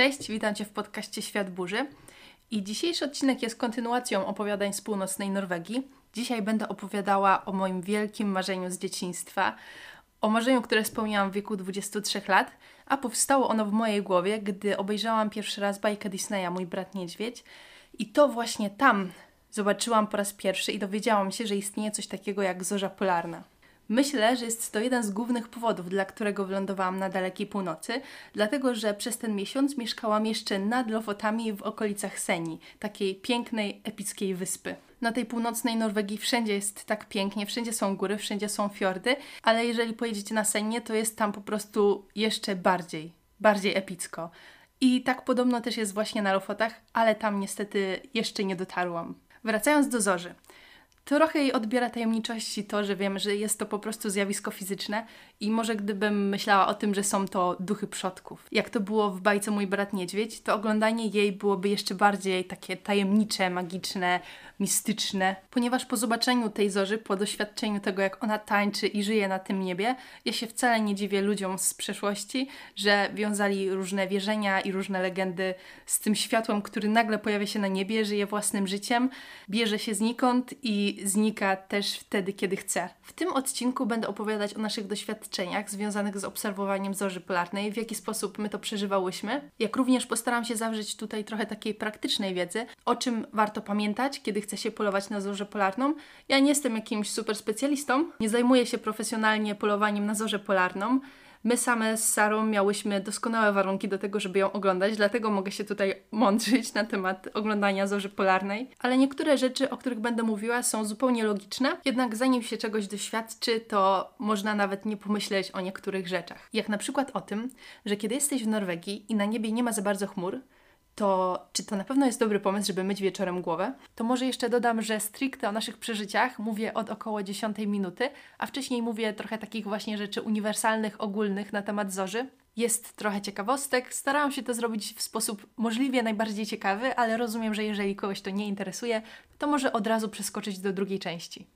Cześć, witam Cię w podcaście Świat Burzy. I dzisiejszy odcinek jest kontynuacją opowiadań z północnej Norwegii. Dzisiaj będę opowiadała o moim wielkim marzeniu z dzieciństwa, o marzeniu, które spełniłam w wieku 23 lat, a powstało ono w mojej głowie, gdy obejrzałam pierwszy raz bajkę Disneya Mój brat niedźwiedź. I to właśnie tam zobaczyłam po raz pierwszy i dowiedziałam się, że istnieje coś takiego jak zorza polarna. Myślę, że jest to jeden z głównych powodów, dla którego wylądowałam na dalekiej północy, dlatego że przez ten miesiąc mieszkałam jeszcze nad Lofotami w okolicach Seni, takiej pięknej, epickiej wyspy. Na tej północnej Norwegii wszędzie jest tak pięknie, wszędzie są góry, wszędzie są fiordy, ale jeżeli pojedziecie na Senie, to jest tam po prostu jeszcze bardziej, bardziej epicko. I tak podobno też jest właśnie na Lofotach, ale tam niestety jeszcze nie dotarłam. Wracając do Zorzy. Trochę jej odbiera tajemniczości to, że wiem, że jest to po prostu zjawisko fizyczne i może gdybym myślała o tym, że są to duchy przodków. Jak to było w bajce Mój brat niedźwiedź, to oglądanie jej byłoby jeszcze bardziej takie tajemnicze, magiczne, mistyczne, ponieważ po zobaczeniu tej zorzy, po doświadczeniu tego, jak ona tańczy i żyje na tym niebie, ja się wcale nie dziwię ludziom z przeszłości, że wiązali różne wierzenia i różne legendy z tym światłem, który nagle pojawia się na niebie, żyje własnym życiem, bierze się znikąd i znika też wtedy, kiedy chce. W tym odcinku będę opowiadać o naszych doświadczeniach związanych z obserwowaniem zorzy polarnej, w jaki sposób my to przeżywałyśmy, jak również postaram się zawrzeć tutaj trochę takiej praktycznej wiedzy, o czym warto pamiętać, kiedy chce się polować na zorzę polarną. Ja nie jestem jakimś super specjalistą, nie zajmuję się profesjonalnie polowaniem na zorzę polarną. My same z Sarą miałyśmy doskonałe warunki do tego, żeby ją oglądać, dlatego mogę się tutaj mądrzyć na temat oglądania zorzy polarnej. Ale niektóre rzeczy, o których będę mówiła, są zupełnie logiczne, jednak zanim się czegoś doświadczy, to można nawet nie pomyśleć o niektórych rzeczach. Jak na przykład o tym, że kiedy jesteś w Norwegii i na niebie nie ma za bardzo chmur, to czy to na pewno jest dobry pomysł, żeby myć wieczorem głowę? To może jeszcze dodam, że stricte o naszych przeżyciach mówię od około 10 minuty, a wcześniej mówię trochę takich właśnie rzeczy uniwersalnych, ogólnych na temat zorzy. Jest trochę ciekawostek. Starałam się to zrobić w sposób możliwie najbardziej ciekawy, ale rozumiem, że jeżeli kogoś to nie interesuje, to może od razu przeskoczyć do drugiej części.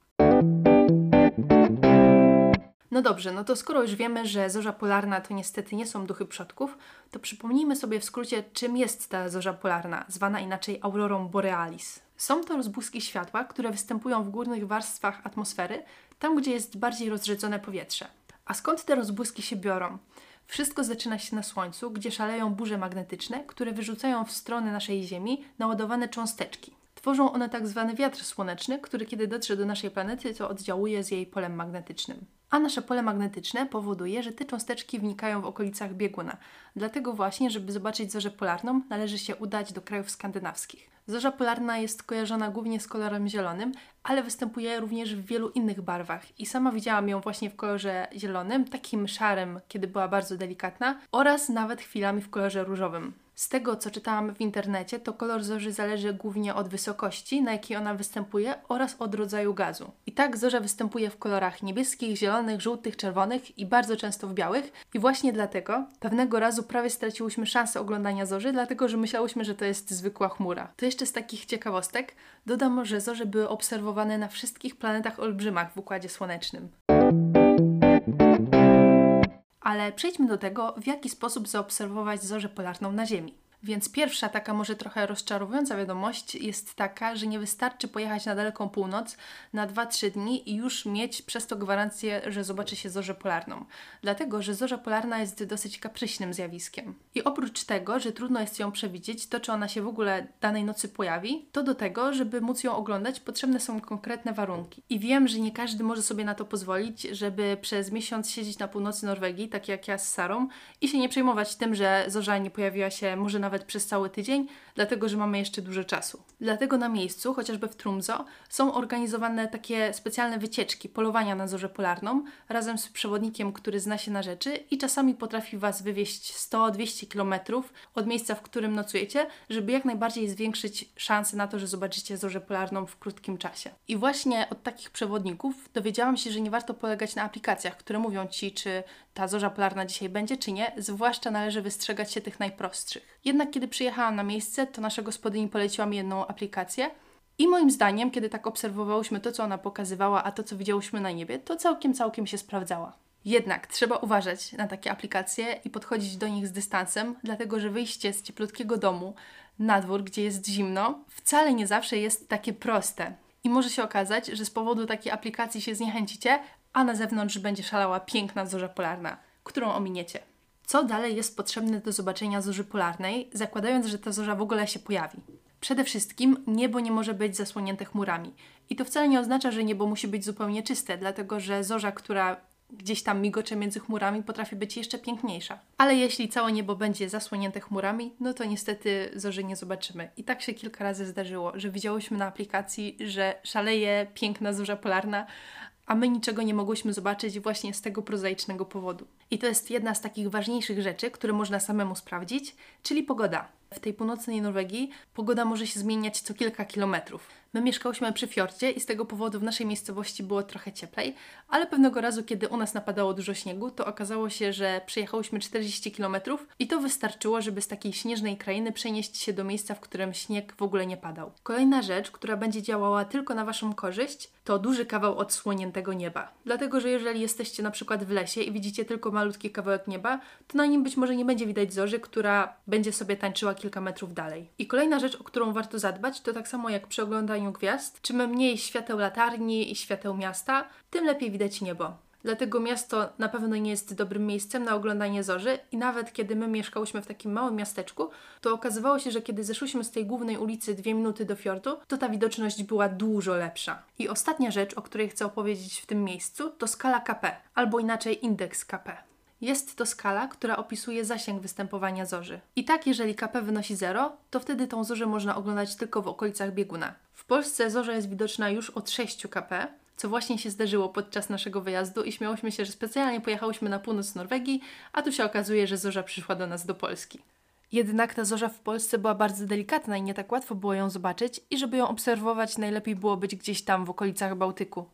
No dobrze, no to skoro już wiemy, że zorza polarna to niestety nie są duchy przodków, to przypomnijmy sobie w skrócie, czym jest ta zorza polarna, zwana inaczej aurorą borealis. Są to rozbłyski światła, które występują w górnych warstwach atmosfery, tam gdzie jest bardziej rozrzedzone powietrze. A skąd te rozbłyski się biorą? Wszystko zaczyna się na Słońcu, gdzie szaleją burze magnetyczne, które wyrzucają w stronę naszej Ziemi naładowane cząsteczki. Tworzą one tak zwany wiatr słoneczny, który kiedy dotrze do naszej planety, to oddziałuje z jej polem magnetycznym a nasze pole magnetyczne powoduje, że te cząsteczki wnikają w okolicach bieguna. Dlatego właśnie, żeby zobaczyć zorzę polarną, należy się udać do krajów skandynawskich. Zorza polarna jest kojarzona głównie z kolorem zielonym, ale występuje również w wielu innych barwach i sama widziałam ją właśnie w kolorze zielonym, takim szarym, kiedy była bardzo delikatna, oraz nawet chwilami w kolorze różowym. Z tego, co czytałam w internecie, to kolor zorzy zależy głównie od wysokości, na jakiej ona występuje oraz od rodzaju gazu. I tak zorza występuje w kolorach niebieskich, zielonych, żółtych, czerwonych i bardzo często w białych. I właśnie dlatego pewnego razu prawie straciłyśmy szansę oglądania zorzy, dlatego że myślałyśmy, że to jest zwykła chmura. To jeszcze z takich ciekawostek dodam, że zorze były obserwowane na wszystkich planetach olbrzymach w Układzie Słonecznym. Ale przejdźmy do tego, w jaki sposób zaobserwować zorzę polarną na Ziemi. Więc pierwsza taka może trochę rozczarowująca wiadomość jest taka, że nie wystarczy pojechać na daleką północ na 2-3 dni i już mieć przez to gwarancję, że zobaczy się zorzę polarną. Dlatego, że zorza polarna jest dosyć kapryśnym zjawiskiem. I oprócz tego, że trudno jest ją przewidzieć, to czy ona się w ogóle danej nocy pojawi, to do tego, żeby móc ją oglądać, potrzebne są konkretne warunki. I wiem, że nie każdy może sobie na to pozwolić, żeby przez miesiąc siedzieć na północy Norwegii, tak jak ja z Sarą, i się nie przejmować tym, że zorza nie pojawiła się może nawet nawet przez cały tydzień, dlatego że mamy jeszcze dużo czasu. Dlatego na miejscu, chociażby w Trumzo, są organizowane takie specjalne wycieczki, polowania na zorzę polarną, razem z przewodnikiem, który zna się na rzeczy i czasami potrafi Was wywieźć 100-200 km od miejsca, w którym nocujecie, żeby jak najbardziej zwiększyć szanse na to, że zobaczycie zorzę polarną w krótkim czasie. I właśnie od takich przewodników dowiedziałam się, że nie warto polegać na aplikacjach, które mówią Ci, czy ta zorza polarna dzisiaj będzie, czy nie, zwłaszcza należy wystrzegać się tych najprostszych. Jednak kiedy przyjechałam na miejsce, to nasza gospodyni poleciła mi jedną aplikację i moim zdaniem, kiedy tak obserwowałyśmy to, co ona pokazywała, a to, co widziałyśmy na niebie, to całkiem, całkiem się sprawdzała. Jednak trzeba uważać na takie aplikacje i podchodzić do nich z dystansem, dlatego że wyjście z cieplutkiego domu na dwór, gdzie jest zimno, wcale nie zawsze jest takie proste. I może się okazać, że z powodu takiej aplikacji się zniechęcicie, a na zewnątrz będzie szalała piękna zorza polarna, którą ominiecie. Co dalej jest potrzebne do zobaczenia zorzy polarnej, zakładając, że ta zorza w ogóle się pojawi? Przede wszystkim niebo nie może być zasłonięte chmurami. I to wcale nie oznacza, że niebo musi być zupełnie czyste, dlatego że zorza, która gdzieś tam migocze między chmurami, potrafi być jeszcze piękniejsza. Ale jeśli całe niebo będzie zasłonięte chmurami, no to niestety zorzy nie zobaczymy. I tak się kilka razy zdarzyło, że widziałyśmy na aplikacji, że szaleje piękna zorza polarna, a my niczego nie mogłyśmy zobaczyć właśnie z tego prozaicznego powodu. I to jest jedna z takich ważniejszych rzeczy, które można samemu sprawdzić, czyli pogoda. W tej północnej Norwegii pogoda może się zmieniać co kilka kilometrów. My mieszkałyśmy przy fiordzie i z tego powodu w naszej miejscowości było trochę cieplej, ale pewnego razu, kiedy u nas napadało dużo śniegu, to okazało się, że przejechałyśmy 40 km i to wystarczyło, żeby z takiej śnieżnej krainy przenieść się do miejsca, w którym śnieg w ogóle nie padał. Kolejna rzecz, która będzie działała tylko na Waszą korzyść, to duży kawał odsłoniętego nieba. Dlatego, że jeżeli jesteście na przykład w lesie i widzicie tylko malutki kawałek nieba, to na nim być może nie będzie widać zorzy, która będzie sobie tańczyła kilka metrów dalej. I kolejna rzecz, o którą warto zadbać, to tak samo jak przy oglądaniu gwiazd, czym mniej świateł latarni i świateł miasta, tym lepiej widać niebo. Dlatego miasto na pewno nie jest dobrym miejscem na oglądanie zorzy i nawet kiedy my mieszkałyśmy w takim małym miasteczku, to okazywało się, że kiedy zeszłyśmy z tej głównej ulicy dwie minuty do fiordu, to ta widoczność była dużo lepsza. I ostatnia rzecz, o której chcę opowiedzieć w tym miejscu, to skala KP, albo inaczej indeks KP. Jest to skala, która opisuje zasięg występowania zorzy. I tak, jeżeli KP wynosi 0, to wtedy tą zorzę można oglądać tylko w okolicach bieguna. W Polsce zorza jest widoczna już od 6 KP, co właśnie się zdarzyło podczas naszego wyjazdu i śmiałyśmy się, że specjalnie pojechałyśmy na północ Norwegii, a tu się okazuje, że zorza przyszła do nas do Polski. Jednak ta zorza w Polsce była bardzo delikatna i nie tak łatwo było ją zobaczyć i żeby ją obserwować najlepiej było być gdzieś tam w okolicach Bałtyku.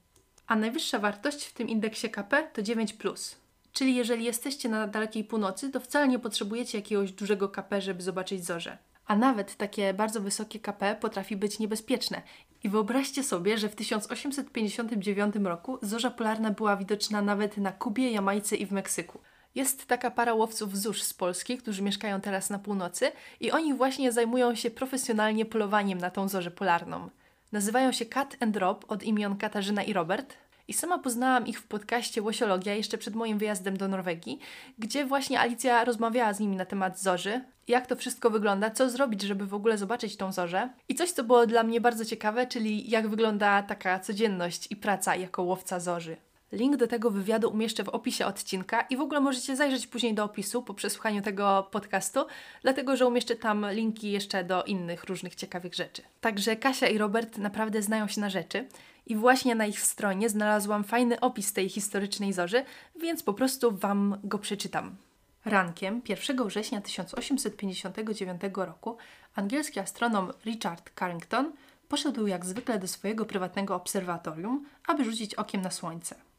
A najwyższa wartość w tym indeksie KP to 9+. Czyli jeżeli jesteście na dalekiej północy, to wcale nie potrzebujecie jakiegoś dużego KP, żeby zobaczyć zorze. A nawet takie bardzo wysokie KP potrafi być niebezpieczne. I wyobraźcie sobie, że w 1859 roku zorza polarna była widoczna nawet na Kubie, Jamajce i w Meksyku. Jest taka para łowców zórz z Polski, którzy mieszkają teraz na północy i oni właśnie zajmują się profesjonalnie polowaniem na tą zorzę polarną. Nazywają się Cat and Drop od imion Katarzyna i Robert. I sama poznałam ich w podcaście Łosiologia jeszcze przed moim wyjazdem do Norwegii, gdzie właśnie Alicja rozmawiała z nimi na temat zorzy, jak to wszystko wygląda, co zrobić, żeby w ogóle zobaczyć tą zorzę. I coś, co było dla mnie bardzo ciekawe, czyli jak wygląda taka codzienność i praca jako łowca zorzy. Link do tego wywiadu umieszczę w opisie odcinka i w ogóle możecie zajrzeć później do opisu po przesłuchaniu tego podcastu, dlatego że umieszczę tam linki jeszcze do innych różnych ciekawych rzeczy. Także Kasia i Robert naprawdę znają się na rzeczy i właśnie na ich stronie znalazłam fajny opis tej historycznej zorzy, więc po prostu Wam go przeczytam. Rankiem 1 września 1859 roku angielski astronom Richard Carrington poszedł jak zwykle do swojego prywatnego obserwatorium, aby rzucić okiem na Słońce.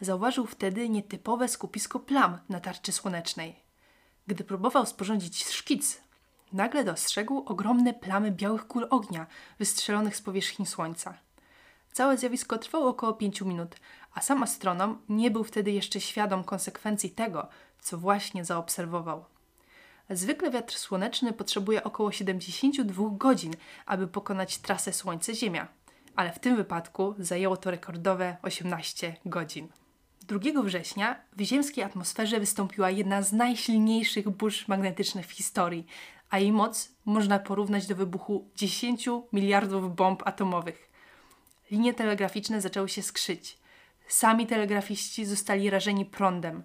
Zauważył wtedy nietypowe skupisko plam na tarczy słonecznej. Gdy próbował sporządzić szkic, nagle dostrzegł ogromne plamy białych kul ognia wystrzelonych z powierzchni Słońca. Całe zjawisko trwało około 5 minut, a sam astronom nie był wtedy jeszcze świadom konsekwencji tego, co właśnie zaobserwował. Zwykle wiatr słoneczny potrzebuje około 72 godzin, aby pokonać trasę Słońce-Ziemia, ale w tym wypadku zajęło to rekordowe 18 godzin. 2 września w ziemskiej atmosferze wystąpiła jedna z najsilniejszych burz magnetycznych w historii, a jej moc można porównać do wybuchu 10 miliardów bomb atomowych. Linie telegraficzne zaczęły się skrzyć. Sami telegrafiści zostali rażeni prądem.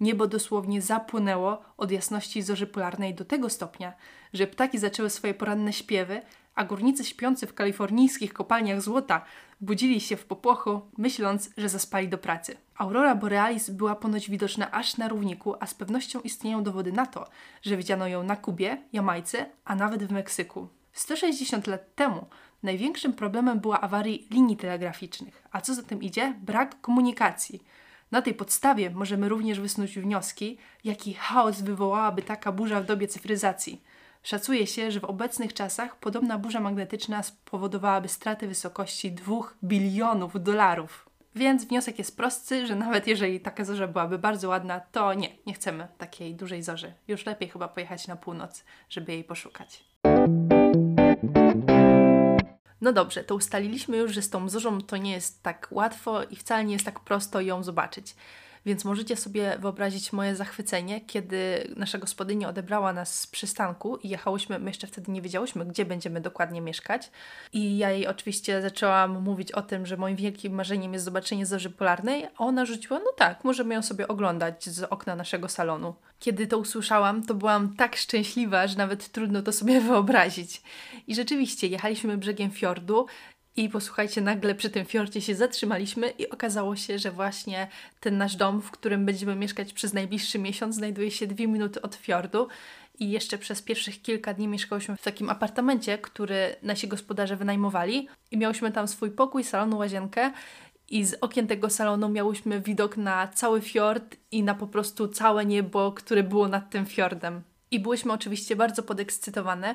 Niebo dosłownie zapłynęło od jasności zorzy polarnej do tego stopnia, że ptaki zaczęły swoje poranne śpiewy, a górnicy śpiący w kalifornijskich kopalniach złota budzili się w popłochu, myśląc, że zaspali do pracy. Aurora Borealis była ponoć widoczna aż na równiku, a z pewnością istnieją dowody na to, że widziano ją na Kubie, Jamajce, a nawet w Meksyku. 160 lat temu największym problemem była awarii linii telegraficznych, a co za tym idzie, brak komunikacji. Na tej podstawie możemy również wysnuć wnioski, jaki chaos wywołałaby taka burza w dobie cyfryzacji. Szacuje się, że w obecnych czasach podobna burza magnetyczna spowodowałaby straty wysokości 2 bilionów dolarów. Więc wniosek jest prosty, że nawet jeżeli taka zorza byłaby bardzo ładna, to nie, nie chcemy takiej dużej zorzy. Już lepiej chyba pojechać na północ, żeby jej poszukać. No dobrze, to ustaliliśmy już, że z tą zorzą to nie jest tak łatwo i wcale nie jest tak prosto ją zobaczyć. Więc możecie sobie wyobrazić moje zachwycenie, kiedy nasza gospodyni odebrała nas z przystanku i jechałyśmy, my jeszcze wtedy nie wiedziałyśmy, gdzie będziemy dokładnie mieszkać. I ja jej oczywiście zaczęłam mówić o tym, że moim wielkim marzeniem jest zobaczenie zorzy polarnej, a ona rzuciła, no tak, możemy ją sobie oglądać z okna naszego salonu. Kiedy to usłyszałam, to byłam tak szczęśliwa, że nawet trudno to sobie wyobrazić. I rzeczywiście, jechaliśmy brzegiem fiordu, i posłuchajcie, nagle przy tym fiordzie się zatrzymaliśmy i okazało się, że właśnie ten nasz dom, w którym będziemy mieszkać przez najbliższy miesiąc, znajduje się dwie minuty od fiordu. I jeszcze przez pierwszych kilka dni mieszkałyśmy w takim apartamencie, który nasi gospodarze wynajmowali. I miałyśmy tam swój pokój, salon, łazienkę. I z okien tego salonu miałyśmy widok na cały fiord i na po prostu całe niebo, które było nad tym fiordem. I byłyśmy oczywiście bardzo podekscytowane,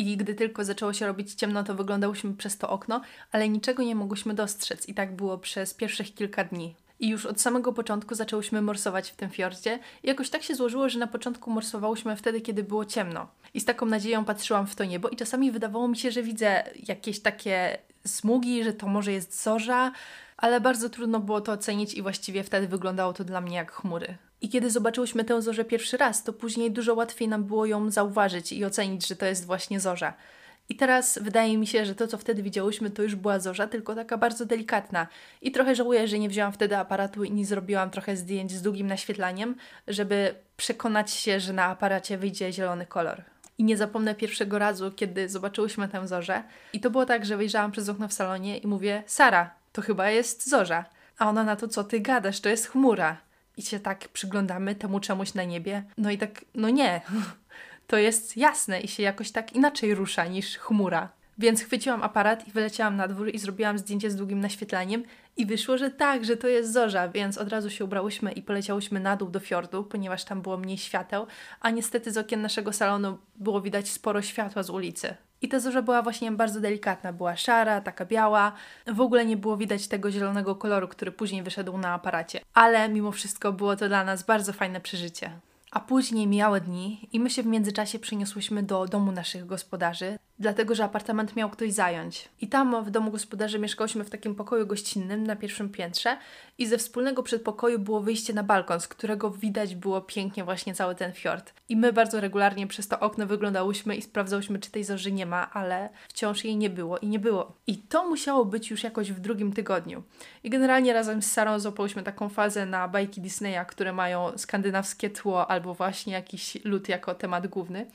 i gdy tylko zaczęło się robić ciemno, to wyglądałyśmy przez to okno, ale niczego nie mogłyśmy dostrzec i tak było przez pierwszych kilka dni. I już od samego początku zaczęłyśmy morsować w tym fiordzie. I jakoś tak się złożyło, że na początku morsowałyśmy wtedy, kiedy było ciemno. I z taką nadzieją patrzyłam w to niebo i czasami wydawało mi się, że widzę jakieś takie smugi, że to może jest zorza, ale bardzo trudno było to ocenić i właściwie wtedy wyglądało to dla mnie jak chmury. I kiedy zobaczyłyśmy tę zorzę pierwszy raz, to później dużo łatwiej nam było ją zauważyć i ocenić, że to jest właśnie zorza. I teraz wydaje mi się, że to, co wtedy widziałyśmy, to już była zorza, tylko taka bardzo delikatna. I trochę żałuję, że nie wzięłam wtedy aparatu i nie zrobiłam trochę zdjęć z długim naświetlaniem, żeby przekonać się, że na aparacie wyjdzie zielony kolor. I nie zapomnę pierwszego razu, kiedy zobaczyłyśmy tę zorzę. I to było tak, że wyjrzałam przez okno w salonie i mówię: Sara, to chyba jest zorza. A ona na to, co ty gadasz, to jest chmura i się tak przyglądamy temu czemuś na niebie. No i tak, no nie, to jest jasne i się jakoś tak inaczej rusza niż chmura. Więc chwyciłam aparat i wyleciałam na dwór i zrobiłam zdjęcie z długim naświetlaniem i wyszło, że tak, że to jest zorza, więc od razu się ubrałyśmy i poleciałyśmy na dół do fiordu, ponieważ tam było mniej świateł, a niestety z okien naszego salonu było widać sporo światła z ulicy. I ta zorza była właśnie bardzo delikatna, była szara, taka biała. W ogóle nie było widać tego zielonego koloru, który później wyszedł na aparacie. Ale mimo wszystko było to dla nas bardzo fajne przeżycie. A później mijały dni i my się w międzyczasie przeniosłyśmy do domu naszych gospodarzy, dlatego że apartament miał ktoś zająć. I tam w domu gospodarzy mieszkałyśmy w takim pokoju gościnnym na pierwszym piętrze i ze wspólnego przedpokoju było wyjście na balkon, z którego widać było pięknie właśnie cały ten fiord. I my bardzo regularnie przez to okno wyglądałyśmy i sprawdzałyśmy, czy tej zorzy nie ma, ale wciąż jej nie było i nie było. I to musiało być już jakoś w drugim tygodniu. I generalnie razem z Sarą złapałyśmy taką fazę na bajki Disneya, które mają skandynawskie tło albo właśnie jakiś lód jako temat główny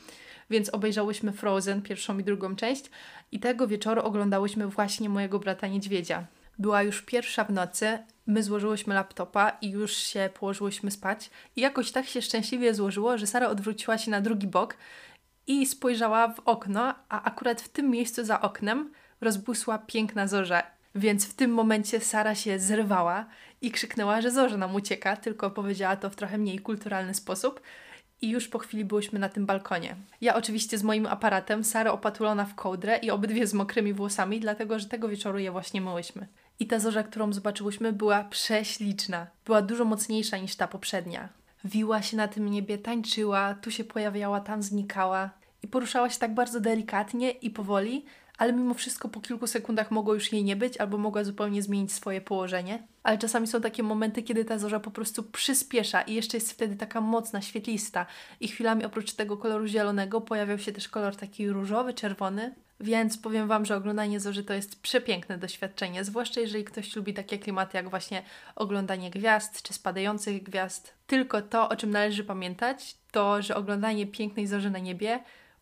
więc obejrzałyśmy Frozen, pierwszą i drugą część i tego wieczoru oglądałyśmy właśnie mojego brata niedźwiedzia. Była już pierwsza w nocy, my złożyłyśmy laptopa i już się położyłyśmy spać i jakoś tak się szczęśliwie złożyło, że Sara odwróciła się na drugi bok i spojrzała w okno, a akurat w tym miejscu za oknem rozbłysła piękna zorza. Więc w tym momencie Sara się zrywała i krzyknęła, że zorza nam ucieka, tylko powiedziała to w trochę mniej kulturalny sposób i już po chwili byłyśmy na tym balkonie. Ja oczywiście z moim aparatem, Sara opatulona w kołdrę i obydwie z mokrymi włosami, dlatego że tego wieczoru je właśnie myłyśmy. I ta zorza, którą zobaczyłyśmy, była prześliczna. Była dużo mocniejsza niż ta poprzednia. Wiła się na tym niebie, tańczyła, tu się pojawiała, tam znikała. I poruszała się tak bardzo delikatnie i powoli, ale mimo wszystko po kilku sekundach mogło już jej nie być, albo mogła zupełnie zmienić swoje położenie. Ale czasami są takie momenty, kiedy ta zorza po prostu przyspiesza i jeszcze jest wtedy taka mocna, świetlista. I chwilami oprócz tego koloru zielonego pojawiał się też kolor taki różowy, czerwony. Więc powiem Wam, że oglądanie zorzy to jest przepiękne doświadczenie, zwłaszcza jeżeli ktoś lubi takie klimaty jak właśnie oglądanie gwiazd czy spadających gwiazd. Tylko to, o czym należy pamiętać, to, że oglądanie pięknej zorzy na niebie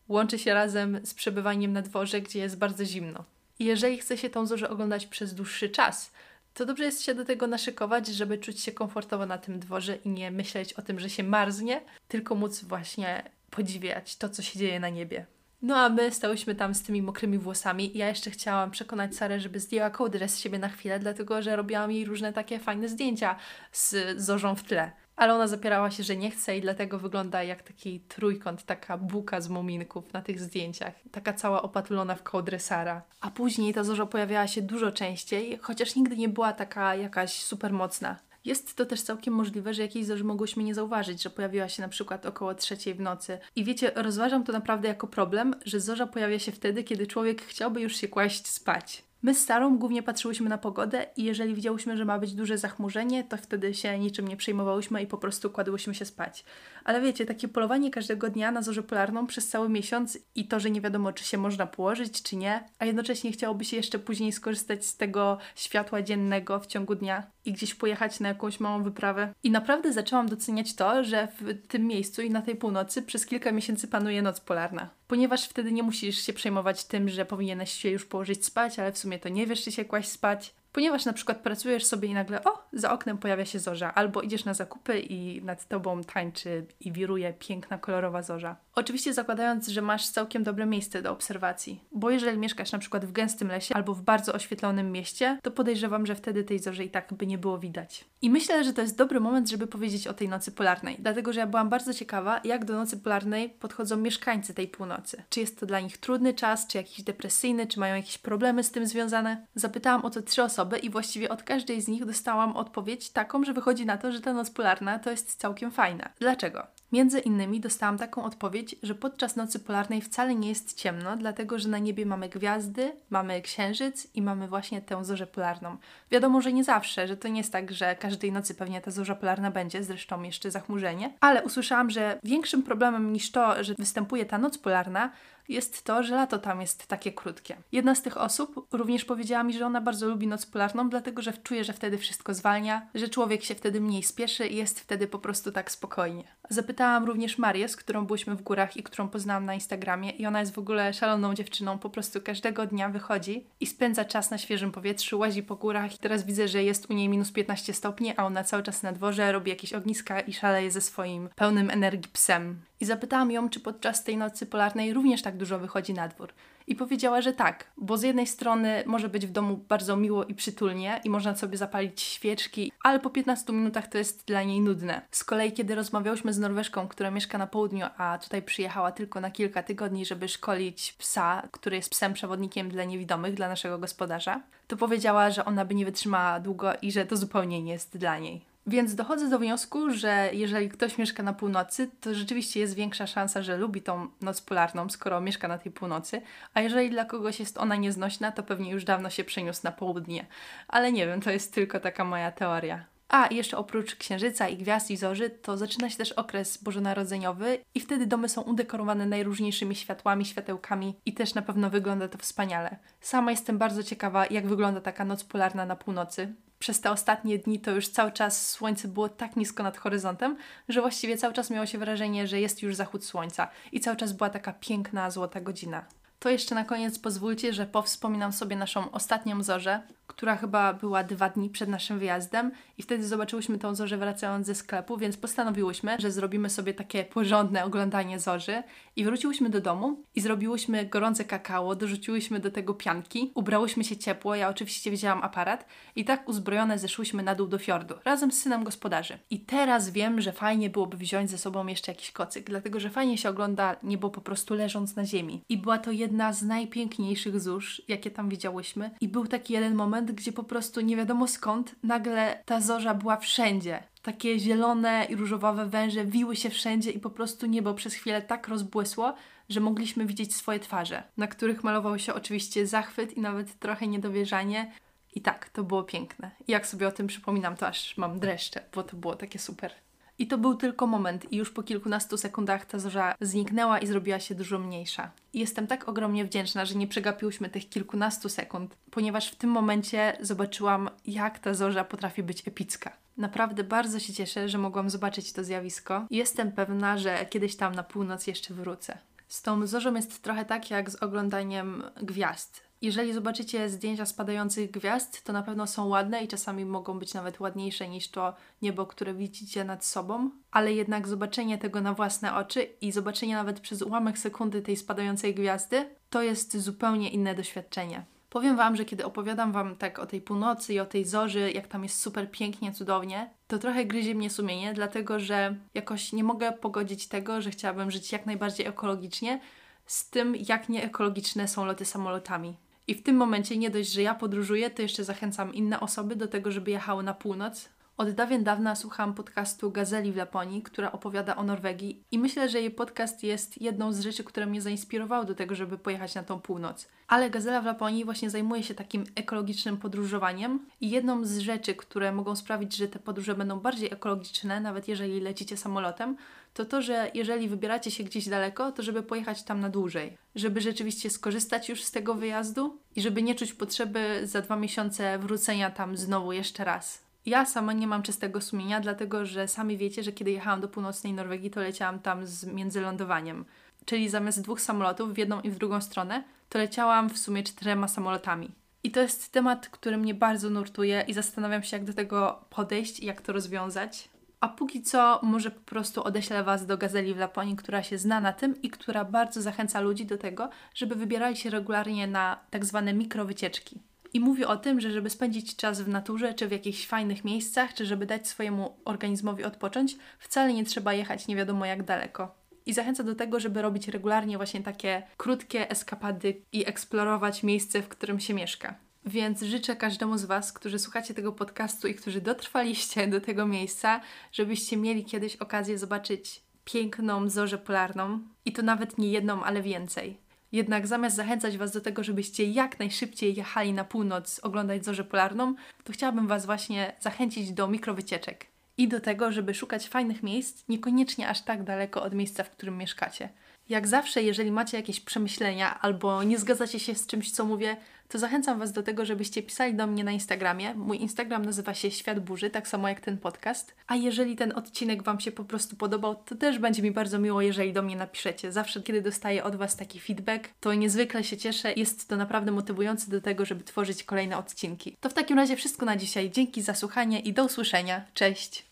łączy się razem z przebywaniem na dworze, gdzie jest bardzo zimno. I jeżeli chce się tą zorzę oglądać przez dłuższy czas, to dobrze jest się do tego naszykować, żeby czuć się komfortowo na tym dworze i nie myśleć o tym, że się marznie, tylko móc właśnie podziwiać to, co się dzieje na niebie. No a my stałyśmy tam z tymi mokrymi włosami. Ja jeszcze chciałam przekonać Sarę, żeby zdjęła kołdrę z siebie na chwilę, dlatego że robiłam jej różne takie fajne zdjęcia z zorzą w tle. Ale ona zapierała się, że nie chce i dlatego wygląda jak taki trójkąt, taka buka z muminków na tych zdjęciach. Taka cała opatulona w kołdrę Sara. A później ta zorza pojawiała się dużo częściej, chociaż nigdy nie była taka jakaś super mocna. Jest to też całkiem możliwe, że jakiejś zorzy mogłyśmy nie zauważyć, że pojawiła się na przykład około trzeciej w nocy. I wiecie, rozważam to naprawdę jako problem, że zorza pojawia się wtedy, kiedy człowiek chciałby już się kłaść spać. My z Starą głównie patrzyłyśmy na pogodę i jeżeli widziałyśmy, że ma być duże zachmurzenie, to wtedy się niczym nie przejmowałyśmy i po prostu kładłyśmy się spać. Ale wiecie, takie polowanie każdego dnia na zorzę polarną przez cały miesiąc i to, że nie wiadomo, czy się można położyć, czy nie, a jednocześnie chciałoby się jeszcze później skorzystać z tego światła dziennego w ciągu dnia i gdzieś pojechać na jakąś małą wyprawę. I naprawdę zaczęłam doceniać to, że w tym miejscu i na tej północy przez kilka miesięcy panuje noc polarna. Ponieważ wtedy nie musisz się przejmować tym, że powinieneś się już położyć spać, ale w sumie to nie wiesz, czy się kłaść spać. Ponieważ na przykład pracujesz sobie i nagle, o, za oknem pojawia się zorza, albo idziesz na zakupy i nad tobą tańczy i wiruje piękna, kolorowa zorza. Oczywiście zakładając, że masz całkiem dobre miejsce do obserwacji, bo jeżeli mieszkasz na przykład w gęstym lesie albo w bardzo oświetlonym mieście, to podejrzewam, że wtedy tej zorzy i tak by nie było widać. I myślę, że to jest dobry moment, żeby powiedzieć o tej nocy polarnej, dlatego że ja byłam bardzo ciekawa, jak do nocy polarnej podchodzą mieszkańcy tej północy. Czy jest to dla nich trudny czas, czy jakiś depresyjny, czy mają jakieś problemy z tym związane? Zapytałam o to trzy osoby i właściwie od każdej z nich dostałam odpowiedź taką, że wychodzi na to, że ta noc polarna to jest całkiem fajna. Dlaczego? Między innymi dostałam taką odpowiedź, że podczas nocy polarnej wcale nie jest ciemno, dlatego że na niebie mamy gwiazdy, mamy księżyc i mamy właśnie tę zorzę polarną. Wiadomo, że nie zawsze, że to nie jest tak, że każdej nocy pewnie ta zorza polarna będzie, zresztą jeszcze zachmurzenie, ale usłyszałam, że większym problemem niż to, że występuje ta noc polarna, jest to, że lato tam jest takie krótkie. Jedna z tych osób również powiedziała mi, że ona bardzo lubi noc polarną, dlatego że czuje, że wtedy wszystko zwalnia, że człowiek się wtedy mniej spieszy i jest wtedy po prostu tak spokojnie. Zapytałam również Marię, z którą byliśmy w górach i którą poznałam na Instagramie i ona jest w ogóle szaloną dziewczyną, po prostu każdego dnia wychodzi i spędza czas na świeżym powietrzu, łazi po górach i teraz widzę, że jest u niej minus 15 stopni, a ona cały czas na dworze robi jakieś ogniska i szaleje ze swoim pełnym energii psem. I zapytałam ją, czy podczas tej nocy polarnej również tak dużo wychodzi na dwór. I powiedziała, że tak, bo z jednej strony może być w domu bardzo miło i przytulnie i można sobie zapalić świeczki, ale po 15 minutach to jest dla niej nudne. Z kolei, kiedy rozmawiałyśmy z Norweżką, która mieszka na południu, a tutaj przyjechała tylko na kilka tygodni, żeby szkolić psa, który jest psem przewodnikiem dla niewidomych, dla naszego gospodarza, to powiedziała, że ona by nie wytrzymała długo i że to zupełnie nie jest dla niej. Więc dochodzę do wniosku, że jeżeli ktoś mieszka na północy, to rzeczywiście jest większa szansa, że lubi tą noc polarną, skoro mieszka na tej północy, a jeżeli dla kogoś jest ona nieznośna, to pewnie już dawno się przeniósł na południe. Ale nie wiem, to jest tylko taka moja teoria. A, jeszcze oprócz księżyca i gwiazd i zorzy, to zaczyna się też okres bożonarodzeniowy i wtedy domy są udekorowane najróżniejszymi światłami, światełkami i też na pewno wygląda to wspaniale. Sama jestem bardzo ciekawa, jak wygląda taka noc polarna na północy przez te ostatnie dni to już cały czas słońce było tak nisko nad horyzontem, że właściwie cały czas miało się wrażenie, że jest już zachód słońca i cały czas była taka piękna, złota godzina. To jeszcze na koniec pozwólcie, że powspominam sobie naszą ostatnią zorzę, która chyba była dwa dni przed naszym wyjazdem i wtedy zobaczyłyśmy tą zorzę wracając ze sklepu, więc postanowiłyśmy, że zrobimy sobie takie porządne oglądanie zorzy i wróciłyśmy do domu i zrobiłyśmy gorące kakao, dorzuciłyśmy do tego pianki, ubrałyśmy się ciepło, ja oczywiście wzięłam aparat i tak uzbrojone zeszłyśmy na dół do fiordu, razem z synem gospodarzy. I teraz wiem, że fajnie byłoby wziąć ze sobą jeszcze jakiś kocyk, dlatego że fajnie się ogląda niebo po prostu leżąc na ziemi. I była to jedna z najpiękniejszych zórz, jakie tam widziałyśmy i był taki jeden moment, gdzie po prostu nie wiadomo skąd nagle ta zorza była wszędzie. Takie zielone i różowe węże wiły się wszędzie i po prostu niebo przez chwilę tak rozbłysło, że mogliśmy widzieć swoje twarze, na których malował się oczywiście zachwyt i nawet trochę niedowierzanie. I tak, to było piękne. I jak sobie o tym przypominam, to aż mam dreszcze, bo to było takie super. I to był tylko moment, i już po kilkunastu sekundach ta zorza zniknęła i zrobiła się dużo mniejsza. Jestem tak ogromnie wdzięczna, że nie przegapiłyśmy tych kilkunastu sekund, ponieważ w tym momencie zobaczyłam, jak ta zorza potrafi być epicka. Naprawdę bardzo się cieszę, że mogłam zobaczyć to zjawisko jestem pewna, że kiedyś tam na północ jeszcze wrócę. Z tą zorzą jest trochę tak jak z oglądaniem gwiazd. Jeżeli zobaczycie zdjęcia spadających gwiazd, to na pewno są ładne i czasami mogą być nawet ładniejsze niż to niebo, które widzicie nad sobą, ale jednak zobaczenie tego na własne oczy i zobaczenie nawet przez ułamek sekundy tej spadającej gwiazdy to jest zupełnie inne doświadczenie. Powiem Wam, że kiedy opowiadam Wam tak o tej północy i o tej zorzy, jak tam jest super pięknie, cudownie, to trochę gryzie mnie sumienie, dlatego że jakoś nie mogę pogodzić tego, że chciałabym żyć jak najbardziej ekologicznie z tym, jak nieekologiczne są loty samolotami. I w tym momencie nie dość, że ja podróżuję, to jeszcze zachęcam inne osoby do tego, żeby jechały na północ, od dawien dawna słucham podcastu Gazeli w Laponii, która opowiada o Norwegii i myślę, że jej podcast jest jedną z rzeczy, które mnie zainspirowały do tego, żeby pojechać na tą północ. Ale Gazela w Laponii właśnie zajmuje się takim ekologicznym podróżowaniem i jedną z rzeczy, które mogą sprawić, że te podróże będą bardziej ekologiczne, nawet jeżeli lecicie samolotem, to to, że jeżeli wybieracie się gdzieś daleko, to żeby pojechać tam na dłużej, żeby rzeczywiście skorzystać już z tego wyjazdu i żeby nie czuć potrzeby za dwa miesiące wrócenia tam znowu jeszcze raz. Ja sama nie mam czystego sumienia, dlatego że sami wiecie, że kiedy jechałam do północnej Norwegii, to leciałam tam z międzylądowaniem. Czyli zamiast dwóch samolotów w jedną i w drugą stronę, to leciałam w sumie czterema samolotami. I to jest temat, który mnie bardzo nurtuje i zastanawiam się, jak do tego podejść i jak to rozwiązać. A póki co, może po prostu odeślę Was do Gazeli w Laponii, która się zna na tym i która bardzo zachęca ludzi do tego, żeby wybierali się regularnie na tak zwane mikrowycieczki. I mówi o tym, że żeby spędzić czas w naturze, czy w jakichś fajnych miejscach, czy żeby dać swojemu organizmowi odpocząć, wcale nie trzeba jechać nie wiadomo jak daleko. I zachęca do tego, żeby robić regularnie właśnie takie krótkie eskapady i eksplorować miejsce, w którym się mieszka. Więc życzę każdemu z Was, którzy słuchacie tego podcastu i którzy dotrwaliście do tego miejsca, żebyście mieli kiedyś okazję zobaczyć piękną zorzę polarną i to nawet nie jedną, ale więcej. Jednak zamiast zachęcać Was do tego, żebyście jak najszybciej jechali na północ oglądać zorzę polarną, to chciałabym Was właśnie zachęcić do mikrowycieczek i do tego, żeby szukać fajnych miejsc, niekoniecznie aż tak daleko od miejsca, w którym mieszkacie. Jak zawsze, jeżeli macie jakieś przemyślenia albo nie zgadzacie się z czymś, co mówię, to zachęcam Was do tego, żebyście pisali do mnie na Instagramie. Mój Instagram nazywa się Świat Burzy, tak samo jak ten podcast. A jeżeli ten odcinek Wam się po prostu podobał, to też będzie mi bardzo miło, jeżeli do mnie napiszecie. Zawsze, kiedy dostaję od Was taki feedback, to niezwykle się cieszę. Jest to naprawdę motywujące do tego, żeby tworzyć kolejne odcinki. To w takim razie wszystko na dzisiaj. Dzięki za słuchanie i do usłyszenia. Cześć!